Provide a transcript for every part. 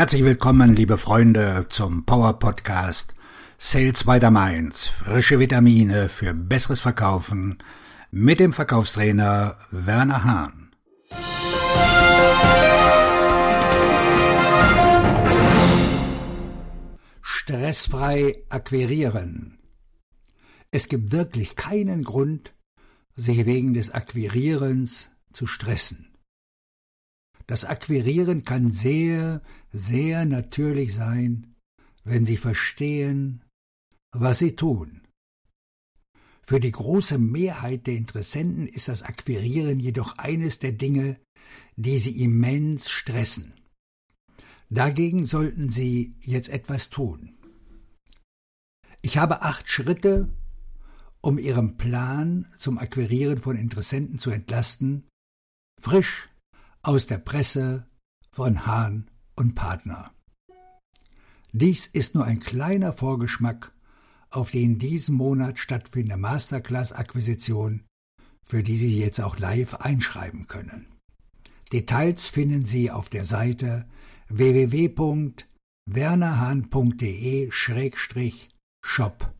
Herzlich willkommen, liebe Freunde, zum Power Podcast Sales by the Mainz. Frische Vitamine für besseres Verkaufen mit dem Verkaufstrainer Werner Hahn. Stressfrei akquirieren. Es gibt wirklich keinen Grund, sich wegen des Akquirierens zu stressen. Das Akquirieren kann sehr, sehr natürlich sein, wenn Sie verstehen, was Sie tun. Für die große Mehrheit der Interessenten ist das Akquirieren jedoch eines der Dinge, die sie immens stressen. Dagegen sollten Sie jetzt etwas tun. Ich habe acht Schritte, um Ihren Plan zum Akquirieren von Interessenten zu entlasten, frisch aus der Presse von Hahn und Partner. Dies ist nur ein kleiner Vorgeschmack auf die in diesem Monat stattfindende Masterclass-Akquisition, für die Sie jetzt auch live einschreiben können. Details finden Sie auf der Seite www.wernerhahn.de-shop.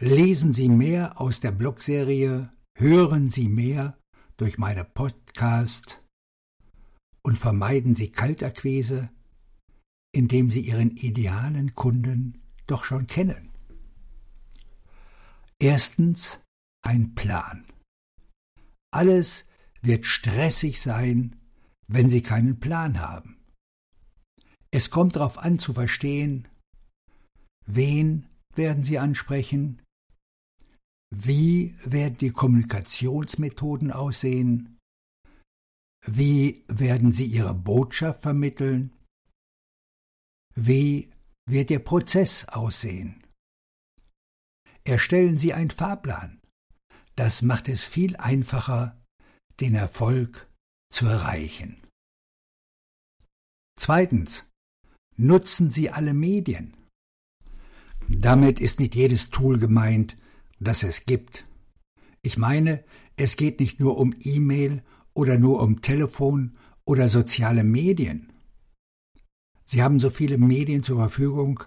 Lesen Sie mehr aus der Blogserie, hören Sie mehr durch meine Podcast und vermeiden Sie Kaltakquise, indem Sie Ihren idealen Kunden doch schon kennen. Erstens ein Plan. Alles wird stressig sein, wenn Sie keinen Plan haben. Es kommt darauf an zu verstehen, wen werden Sie ansprechen, wie werden die Kommunikationsmethoden aussehen? Wie werden Sie Ihre Botschaft vermitteln? Wie wird Ihr Prozess aussehen? Erstellen Sie einen Fahrplan. Das macht es viel einfacher, den Erfolg zu erreichen. Zweitens. Nutzen Sie alle Medien. Damit ist nicht jedes Tool gemeint, das es gibt. Ich meine, es geht nicht nur um E-Mail oder nur um Telefon oder soziale Medien. Sie haben so viele Medien zur Verfügung,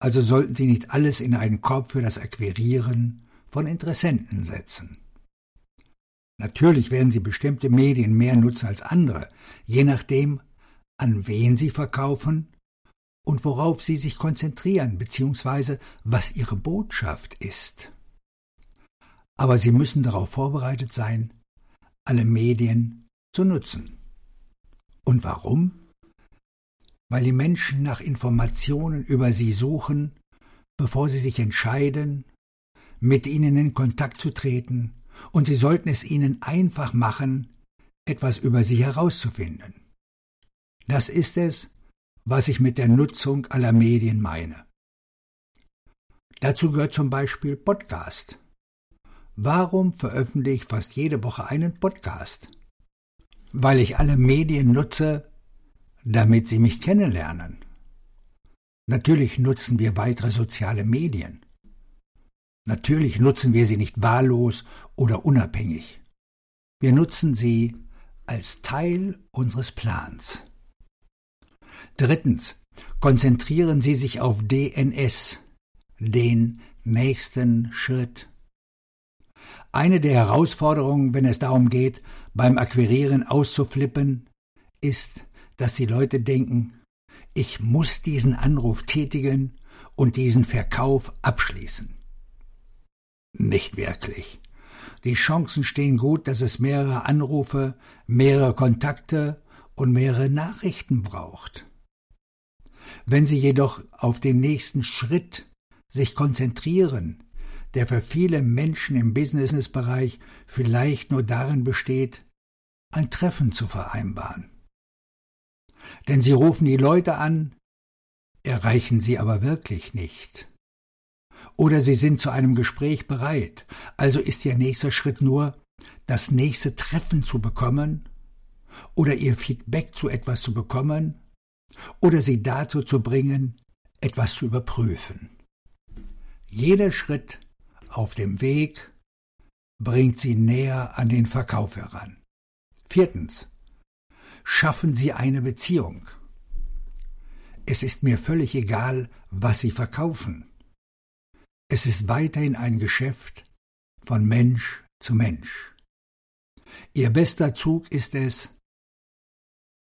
also sollten Sie nicht alles in einen Korb für das Akquirieren von Interessenten setzen. Natürlich werden Sie bestimmte Medien mehr nutzen als andere, je nachdem, an wen Sie verkaufen und worauf Sie sich konzentrieren, beziehungsweise was Ihre Botschaft ist. Aber Sie müssen darauf vorbereitet sein, alle Medien zu nutzen. Und warum? Weil die Menschen nach Informationen über Sie suchen, bevor sie sich entscheiden, mit Ihnen in Kontakt zu treten, und Sie sollten es ihnen einfach machen, etwas über Sie herauszufinden. Das ist es, was ich mit der Nutzung aller Medien meine. Dazu gehört zum Beispiel Podcast. Warum veröffentliche ich fast jede Woche einen Podcast? Weil ich alle Medien nutze, damit sie mich kennenlernen. Natürlich nutzen wir weitere soziale Medien. Natürlich nutzen wir sie nicht wahllos oder unabhängig. Wir nutzen sie als Teil unseres Plans. Drittens. Konzentrieren Sie sich auf DNS, den nächsten Schritt. Eine der Herausforderungen, wenn es darum geht, beim Akquirieren auszuflippen, ist, dass die Leute denken, ich muss diesen Anruf tätigen und diesen Verkauf abschließen. Nicht wirklich. Die Chancen stehen gut, dass es mehrere Anrufe, mehrere Kontakte und mehrere Nachrichten braucht. Wenn Sie jedoch auf den nächsten Schritt sich konzentrieren, der für viele Menschen im Businessbereich vielleicht nur darin besteht, ein Treffen zu vereinbaren. Denn sie rufen die Leute an, erreichen sie aber wirklich nicht. Oder sie sind zu einem Gespräch bereit, also ist ihr nächster Schritt nur, das nächste Treffen zu bekommen oder ihr Feedback zu etwas zu bekommen oder sie dazu zu bringen, etwas zu überprüfen. Jeder Schritt auf dem Weg bringt sie näher an den Verkauf heran. Viertens. schaffen Sie eine Beziehung. Es ist mir völlig egal, was Sie verkaufen. Es ist weiterhin ein Geschäft von Mensch zu Mensch. Ihr bester Zug ist es,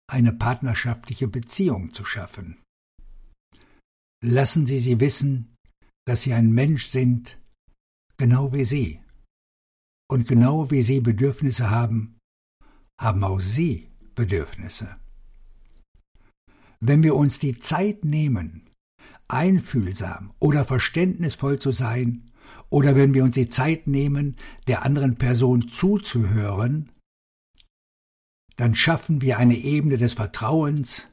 eine partnerschaftliche Beziehung zu schaffen. Lassen Sie sie wissen, dass Sie ein Mensch sind, genau wie Sie. Und genau wie Sie Bedürfnisse haben, haben auch Sie Bedürfnisse. Wenn wir uns die Zeit nehmen, einfühlsam oder verständnisvoll zu sein, oder wenn wir uns die Zeit nehmen, der anderen Person zuzuhören, dann schaffen wir eine Ebene des Vertrauens,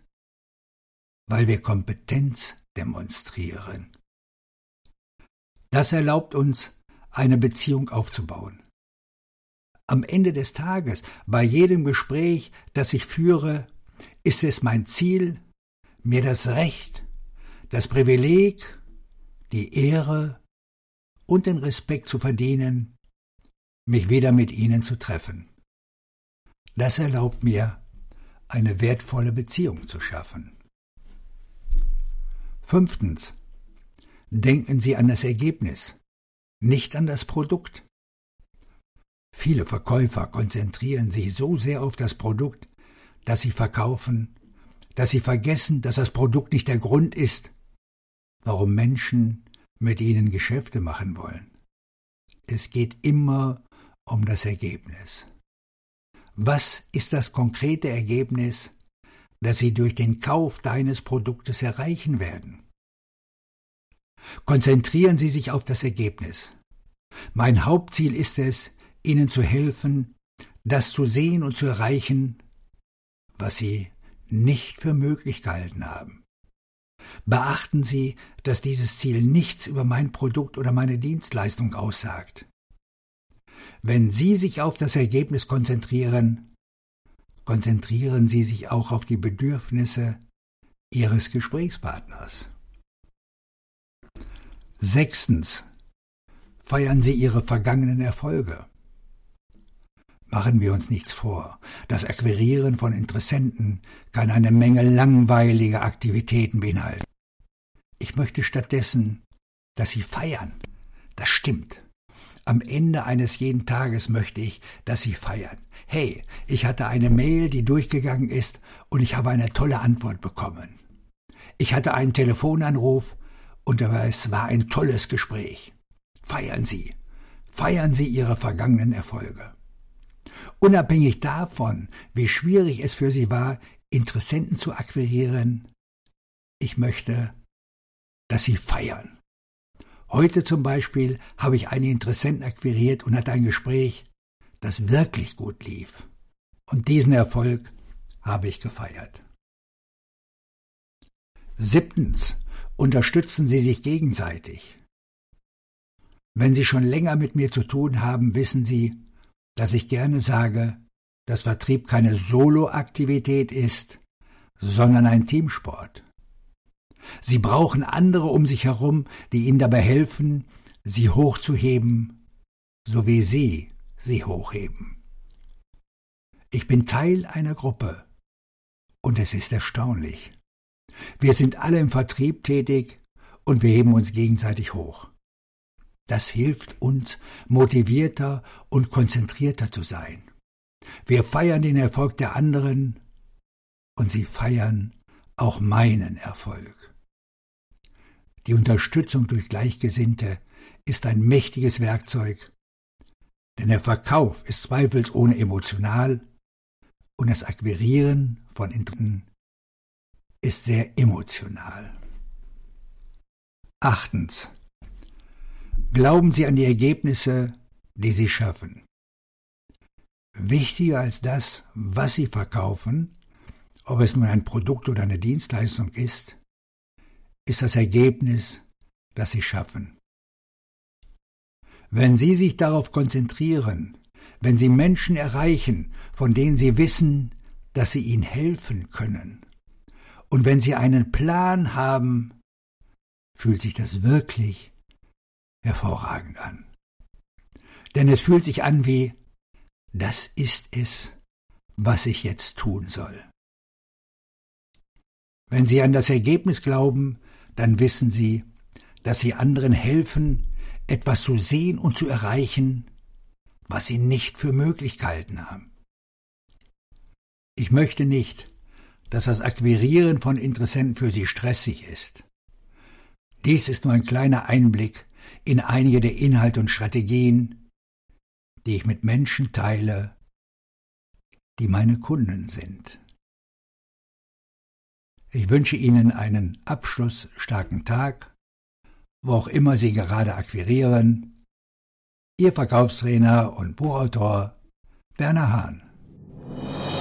weil wir Kompetenz demonstrieren. Das erlaubt uns, eine Beziehung aufzubauen. Am Ende des Tages, bei jedem Gespräch, das ich führe, ist es mein Ziel, mir das Recht, das Privileg, die Ehre und den Respekt zu verdienen, mich wieder mit ihnen zu treffen. Das erlaubt mir, eine wertvolle Beziehung zu schaffen. Fünftens. Denken Sie an das Ergebnis, nicht an das Produkt. Viele Verkäufer konzentrieren sich so sehr auf das Produkt, das sie verkaufen, dass sie vergessen, dass das Produkt nicht der Grund ist, warum Menschen mit ihnen Geschäfte machen wollen. Es geht immer um das Ergebnis. Was ist das konkrete Ergebnis, das Sie durch den Kauf deines Produktes erreichen werden? Konzentrieren Sie sich auf das Ergebnis. Mein Hauptziel ist es, Ihnen zu helfen, das zu sehen und zu erreichen, was Sie nicht für möglich gehalten haben. Beachten Sie, dass dieses Ziel nichts über mein Produkt oder meine Dienstleistung aussagt. Wenn Sie sich auf das Ergebnis konzentrieren, konzentrieren Sie sich auch auf die Bedürfnisse Ihres Gesprächspartners. Sechstens. Feiern Sie Ihre vergangenen Erfolge. Machen wir uns nichts vor. Das Akquirieren von Interessenten kann eine Menge langweiliger Aktivitäten beinhalten. Ich möchte stattdessen, dass Sie feiern. Das stimmt. Am Ende eines jeden Tages möchte ich, dass Sie feiern. Hey, ich hatte eine Mail, die durchgegangen ist, und ich habe eine tolle Antwort bekommen. Ich hatte einen Telefonanruf, und es war ein tolles Gespräch. Feiern Sie. Feiern Sie Ihre vergangenen Erfolge. Unabhängig davon, wie schwierig es für sie war, Interessenten zu akquirieren, ich möchte, dass sie feiern. Heute zum Beispiel habe ich einen Interessenten akquiriert und hatte ein Gespräch, das wirklich gut lief. Und diesen Erfolg habe ich gefeiert. Siebtens. Unterstützen Sie sich gegenseitig. Wenn Sie schon länger mit mir zu tun haben, wissen Sie, dass ich gerne sage, dass Vertrieb keine Soloaktivität ist, sondern ein Teamsport. Sie brauchen andere um sich herum, die ihnen dabei helfen, sie hochzuheben, so wie sie sie hochheben. Ich bin Teil einer Gruppe, und es ist erstaunlich. Wir sind alle im Vertrieb tätig und wir heben uns gegenseitig hoch. Das hilft uns, motivierter und konzentrierter zu sein. Wir feiern den Erfolg der anderen und sie feiern auch meinen Erfolg. Die Unterstützung durch Gleichgesinnte ist ein mächtiges Werkzeug, denn der Verkauf ist zweifelsohne emotional und das Akquirieren von Interessen ist sehr emotional. Achtens. Glauben Sie an die Ergebnisse, die Sie schaffen. Wichtiger als das, was Sie verkaufen, ob es nun ein Produkt oder eine Dienstleistung ist, ist das Ergebnis, das Sie schaffen. Wenn Sie sich darauf konzentrieren, wenn Sie Menschen erreichen, von denen Sie wissen, dass Sie ihnen helfen können, und wenn Sie einen Plan haben, fühlt sich das wirklich hervorragend an. Denn es fühlt sich an wie, das ist es, was ich jetzt tun soll. Wenn Sie an das Ergebnis glauben, dann wissen Sie, dass Sie anderen helfen, etwas zu sehen und zu erreichen, was Sie nicht für möglich gehalten haben. Ich möchte nicht, dass das Akquirieren von Interessenten für Sie stressig ist. Dies ist nur ein kleiner Einblick in einige der Inhalte und Strategien, die ich mit Menschen teile, die meine Kunden sind. Ich wünsche Ihnen einen abschlussstarken Tag, wo auch immer Sie gerade akquirieren. Ihr Verkaufstrainer und Buchautor Werner Hahn